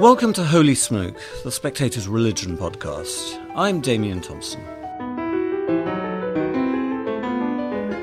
Welcome to Holy Smoke, the Spectator's religion podcast. I'm Damian Thompson.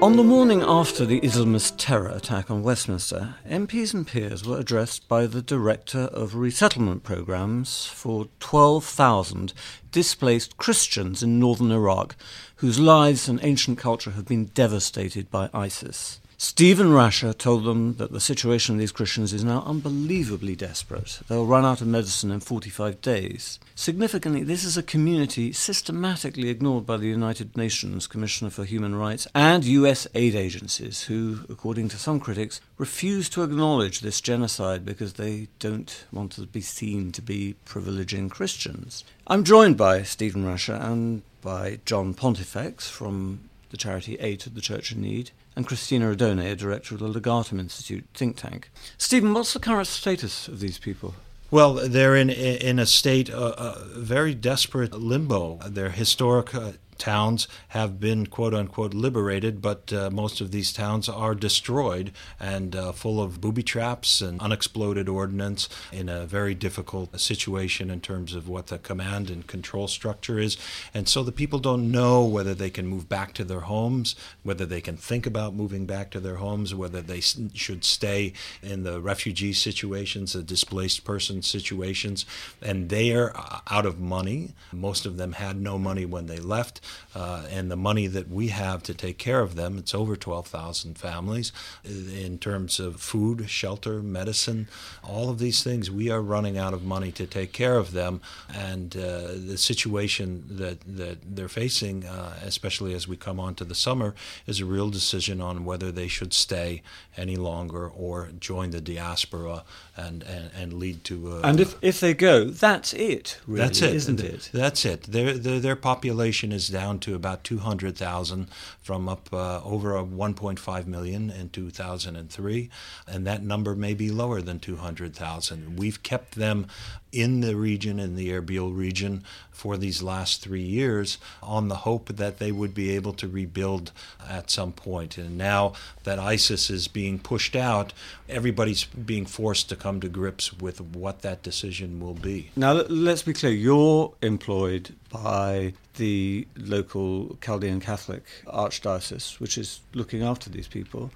On the morning after the Islamist terror attack on Westminster, MPs and peers were addressed by the Director of Resettlement Programmes for 12,000 displaced Christians in northern Iraq whose lives and ancient culture have been devastated by ISIS. Stephen Rasche told them that the situation of these Christians is now unbelievably desperate. They'll run out of medicine in 45 days. Significantly, this is a community systematically ignored by the United Nations Commissioner for Human Rights and US aid agencies, who, according to some critics, refuse to acknowledge this genocide because they don't want to be seen to be privileging Christians. I'm joined by Stephen Rasche and by John Pontifex from the charity Aid to the Church in Need, and Cristina Odone, director of the Legatum Institute think tank. Stephen, what's the current status of these people? Well, they're in in a state, uh, uh, very desperate limbo. They're historic uh, towns have been quote unquote liberated, but uh, most of these towns are destroyed and uh, full of booby traps and unexploded ordnance in a very difficult situation in terms of what the command and control structure is. And so the people don't know whether they can move back to their homes, whether they can think about moving back to their homes, whether they should stay in the refugee situations, the displaced person situations. And they are uh, out of money. Most of them had no money when they left uh, and the money that we have to take care of them, it's over 12,000 families, in terms of food, shelter, medicine, all of these things, we are running out of money to take care of them. And uh, the situation that, that they're facing, uh, especially as we come on to the summer, is a real decision on whether they should stay any longer or join the diaspora and, and, and lead to. A, and if, if they go, that's it, really, that's it, isn't it? That's it. Their, their, their population is down to about 200,000 from up uh, over 1.5 million in 2003, and that number may be lower than 200,000. We've kept them in the region, in the Erbil region, for these last three years on the hope that they would be able to rebuild at some point. And now that ISIS is being pushed out, everybody's being forced to come to grips with what that decision will be. Now, let's be clear you're employed by the local Chaldean Catholic Archdiocese, which is looking after these people.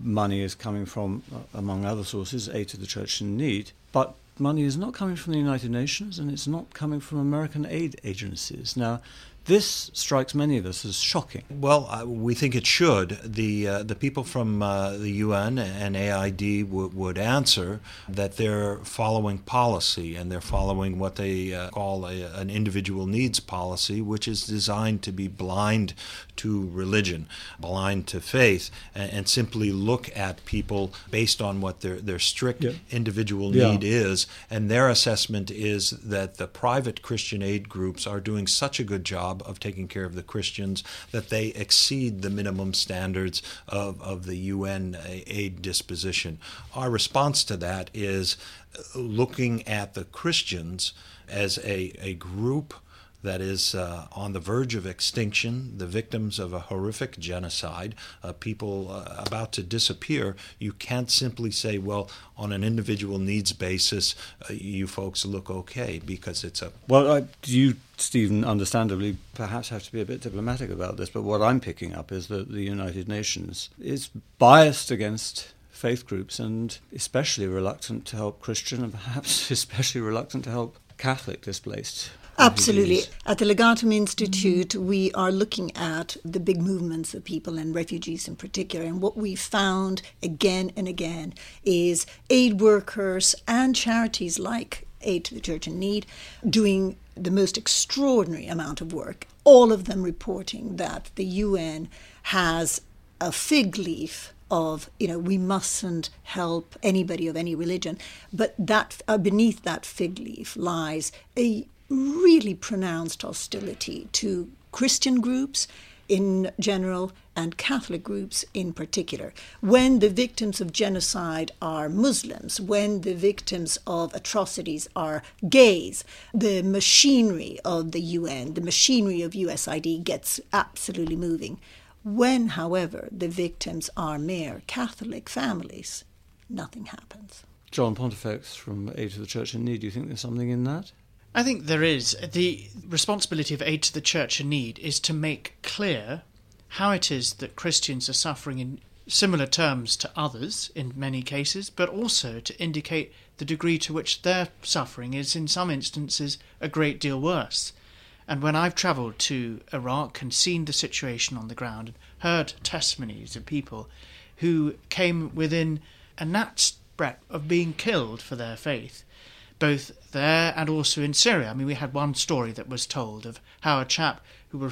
Money is coming from, uh, among other sources, aid to the church in need. But money is not coming from the United Nations and it's not coming from American aid agencies. Now, this strikes many of us as shocking. Well, uh, we think it should. The uh, the people from uh, the UN and AID w- would answer that they're following policy and they're following what they uh, call a, an individual needs policy, which is designed to be blind to religion, blind to faith, and, and simply look at people based on what their their strict yeah. individual need yeah. is. And their assessment is that the private Christian aid groups are doing such a good job job of taking care of the Christians that they exceed the minimum standards of, of the UN aid disposition. Our response to that is looking at the Christians as a, a group that is uh, on the verge of extinction, the victims of a horrific genocide, uh, people uh, about to disappear, you can't simply say, well, on an individual needs basis, uh, you folks look okay because it's a. Well, you, Stephen, understandably perhaps have to be a bit diplomatic about this, but what I'm picking up is that the United Nations is biased against faith groups and especially reluctant to help Christian and perhaps especially reluctant to help Catholic displaced Absolutely. At the Legatum Institute, we are looking at the big movements of people and refugees in particular. And what we found again and again is aid workers and charities like Aid to the Church in Need doing the most extraordinary amount of work, all of them reporting that the UN has a fig leaf of you know we mustn't help anybody of any religion but that uh, beneath that fig leaf lies a really pronounced hostility to Christian groups in general and Catholic groups in particular. When the victims of genocide are Muslims, when the victims of atrocities are gays, the machinery of the UN, the machinery of USAID gets absolutely moving. When, however, the victims are mere Catholic families, nothing happens. John Pontifex from Aid to the Church in Need, do you think there's something in that? I think there is. The responsibility of Aid to the Church in Need is to make clear how it is that Christians are suffering in similar terms to others in many cases, but also to indicate the degree to which their suffering is, in some instances, a great deal worse. And when I've travelled to Iraq and seen the situation on the ground and heard testimonies of people who came within a gnat's breadth of being killed for their faith, both there and also in Syria. I mean, we had one story that was told of how a chap who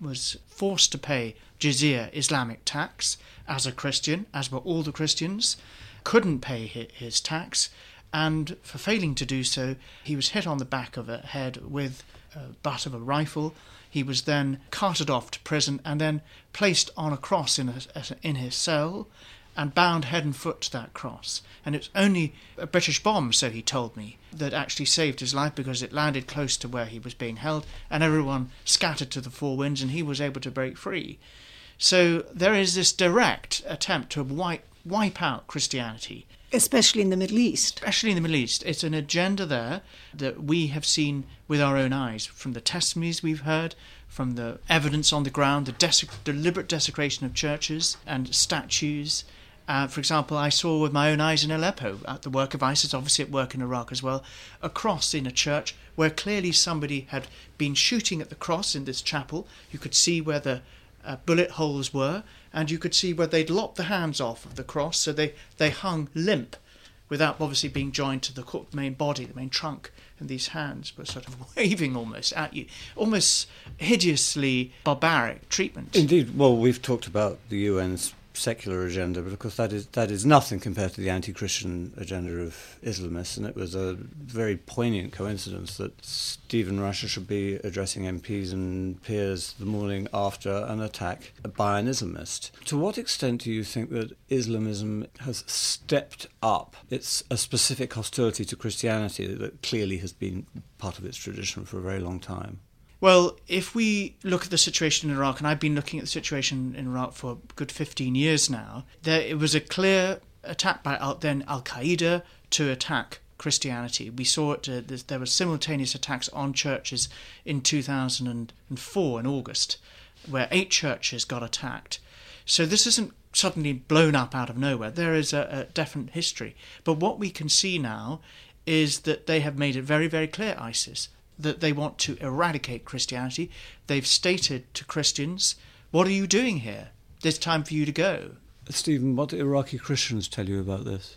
was forced to pay jizya Islamic tax as a Christian, as were all the Christians, couldn't pay his tax, and for failing to do so, he was hit on the back of the head with a butt of a rifle. He was then carted off to prison and then placed on a cross in, a, in his cell and bound head and foot to that cross. And it's only a British bomb, so he told me, that actually saved his life because it landed close to where he was being held, and everyone scattered to the four winds, and he was able to break free. So there is this direct attempt to wipe, wipe out Christianity. Especially in the Middle East. Especially in the Middle East. It's an agenda there that we have seen with our own eyes from the testimonies we've heard, from the evidence on the ground, the des- deliberate desecration of churches and statues. Uh, for example, I saw with my own eyes in Aleppo, at the work of ISIS, obviously at work in Iraq as well, a cross in a church where clearly somebody had been shooting at the cross in this chapel. You could see where the uh, bullet holes were, and you could see where they'd lopped the hands off of the cross, so they, they hung limp without obviously being joined to the main body, the main trunk, and these hands were sort of waving almost at you. Almost hideously barbaric treatment. Indeed. Well, we've talked about the UN's secular agenda, but of course that is that is nothing compared to the anti-Christian agenda of Islamists. And it was a very poignant coincidence that Stephen Rasche should be addressing MPs and peers the morning after an attack by an Islamist. To what extent do you think that Islamism has stepped up its a specific hostility to Christianity that clearly has been part of its tradition for a very long time? Well, if we look at the situation in Iraq, and I've been looking at the situation in Iraq for a good 15 years now, there it was a clear attack by then Al Qaeda to attack Christianity. We saw it, uh, there were simultaneous attacks on churches in 2004 in August, where eight churches got attacked. So this isn't suddenly blown up out of nowhere. There is a, a definite history. But what we can see now is that they have made it very, very clear, ISIS, that they want to eradicate Christianity. They've stated to Christians, What are you doing here? There's time for you to go. Stephen, what do Iraqi Christians tell you about this?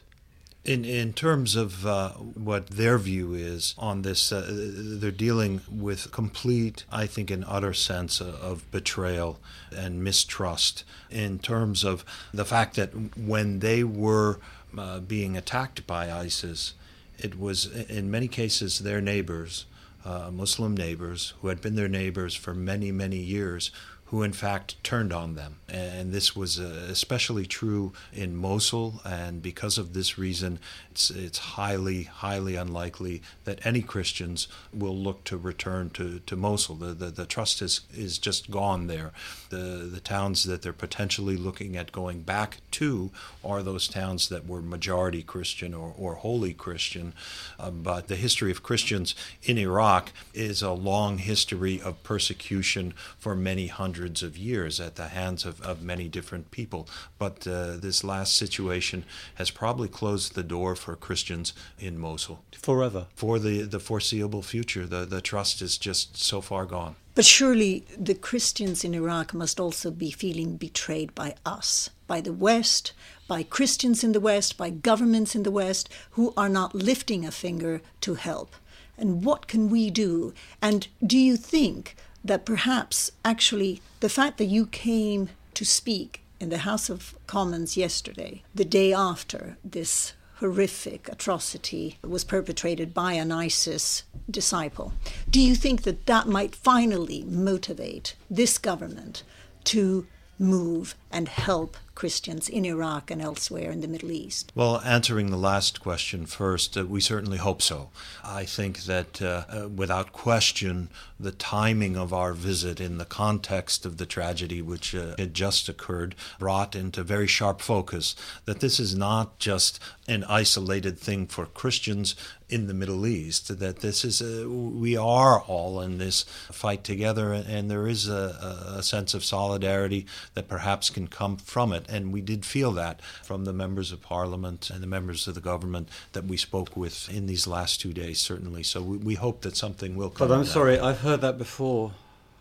In, in terms of uh, what their view is on this, uh, they're dealing with complete, I think, an utter sense of betrayal and mistrust. In terms of the fact that when they were uh, being attacked by ISIS, it was in many cases their neighbors uh, Muslim neighbors who had been their neighbors for many, many years who in fact turned on them. And this was uh, especially true in Mosul, and because of this reason, it's, it's highly, highly unlikely that any Christians will look to return to, to Mosul. The, the, the trust is, is just gone there. The, the towns that they're potentially looking at going back to are those towns that were majority Christian or, or wholly Christian. Uh, but the history of Christians in Iraq is a long history of persecution for many hundreds hundreds of years at the hands of, of many different people. But uh, this last situation has probably closed the door for Christians in Mosul. Forever. For the, the foreseeable future. The, the trust is just so far gone. But surely the Christians in Iraq must also be feeling betrayed by us, by the West, by Christians in the West, by governments in the West who are not lifting a finger to help. And what can we do? And do you think that perhaps actually the fact that you came to speak in the House of Commons yesterday, the day after this horrific atrocity was perpetrated by an ISIS disciple, do you think that that might finally motivate this government to move and help Christians in Iraq and elsewhere in the Middle East? Well, answering the last question first, uh, we certainly hope so. I think that uh, uh, without question, the timing of our visit in the context of the tragedy which uh, had just occurred brought into very sharp focus that this is not just an isolated thing for Christians in the Middle East, that this is, a, we are all in this fight together, and there is a, a sense of solidarity that perhaps can come from it. And we did feel that from the members of Parliament and the members of the government that we spoke with in these last two days, certainly. So we, we hope that something will come. But I'm sorry, I've heard that before,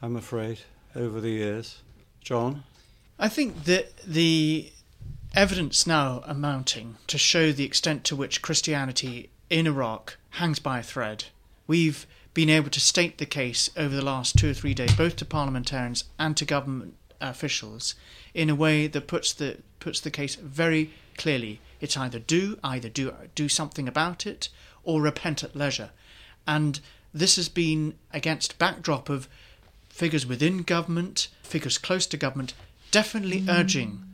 I'm afraid, over the years. John? I think that the evidence now amounting to show the extent to which Christianity in Iraq hangs by a thread. We've been able to state the case over the last two or three days, both to parliamentarians and to government officials, in a way that puts the puts the case very clearly. It's either do either do do something about it or repent at leisure, and this has been against backdrop of figures within government, figures close to government, definitely mm. urging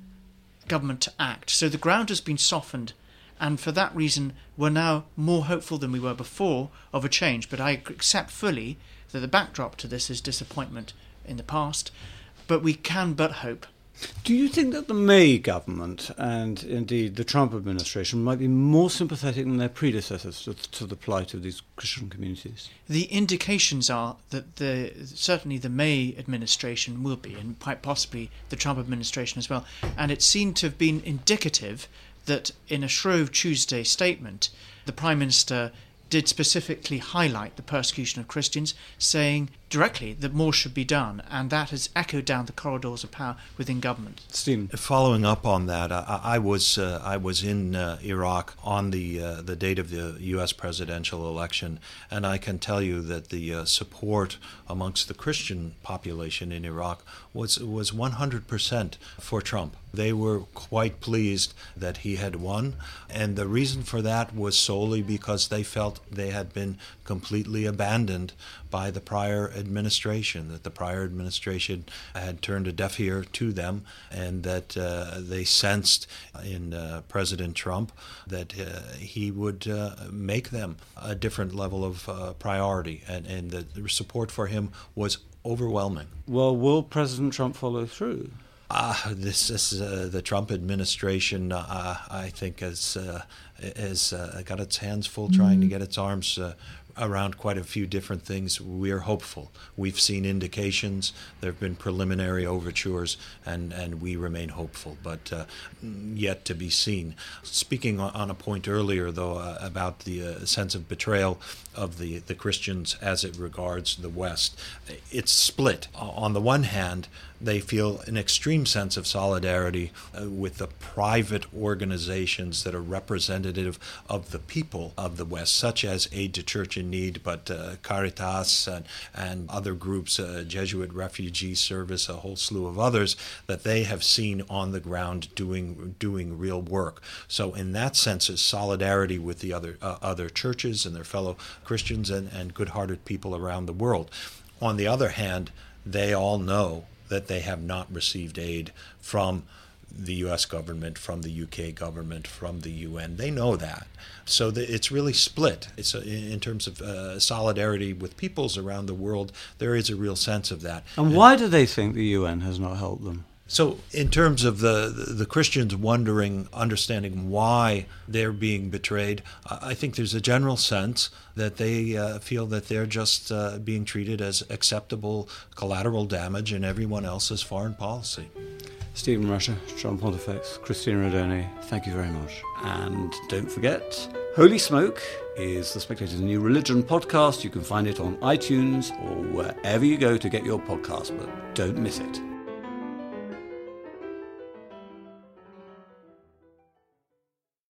government to act. So the ground has been softened, and for that reason, we're now more hopeful than we were before of a change. But I accept fully that the backdrop to this is disappointment in the past, but we can but hope do you think that the May government and indeed the Trump administration might be more sympathetic than their predecessors to, to, the plight of these Christian communities? The indications are that the certainly the May administration will be, and quite possibly the Trump administration as well. And it seemed to have been indicative that in a Shrove Tuesday statement, the Prime Minister did specifically highlight the persecution of Christians, saying directly that more should be done, and that has echoed down the corridors of power within government. Stephen, following up on that, I, I was uh, I was in uh, Iraq on the uh, the date of the U.S. presidential election, and I can tell you that the uh, support amongst the Christian population in Iraq was was 100% for Trump. They were quite pleased that he had won, and the reason for that was solely because they felt they had been completely abandoned by the prior administration, that the prior administration had turned a deaf ear to them, and that uh, they sensed in uh, President Trump that uh, he would uh, make them a different level of uh, priority, and, and the support for him was overwhelming. Well, will President Trump follow through? Uh, this is uh, the Trump administration. Uh, I think has has got its hands full trying to get its arms around quite a few different things. We are hopeful. We've seen indications. There have been preliminary overtures, and, and we remain hopeful, but uh, yet to be seen. Speaking on a point earlier, though, uh, about the uh, sense of betrayal of the, the Christians as it regards the West, it's split. On the one hand, they feel an extreme sense of solidarity uh, with the private organizations that are representative of the people of the West, such as Aid to Church in Need, but uh, Caritas and, and other groups, uh, Jesuit Refugee Service, a whole slew of others that they have seen on the ground doing doing real work. So, in that sense, is solidarity with the other uh, other churches and their fellow Christians and, and good-hearted people around the world. On the other hand, they all know that they have not received aid from the US government, from the UK government, from the UN. They know that. So the, it's really split. It's a, in terms of uh, solidarity with peoples around the world, there is a real sense of that. And, and why do they think the UN has not helped them? So, in terms of the, the Christians wondering, understanding why they're being betrayed, I think there's a general sense that they uh, feel that they're just uh, being treated as acceptable collateral damage in everyone else's foreign policy. Stephen Rasche, John Pontifex, Cristina Odone, thank you very much. And don't forget, Holy Smoke is the Spectator's new religion podcast. You can find it on iTunes or wherever you go to get your podcast, but don't miss it.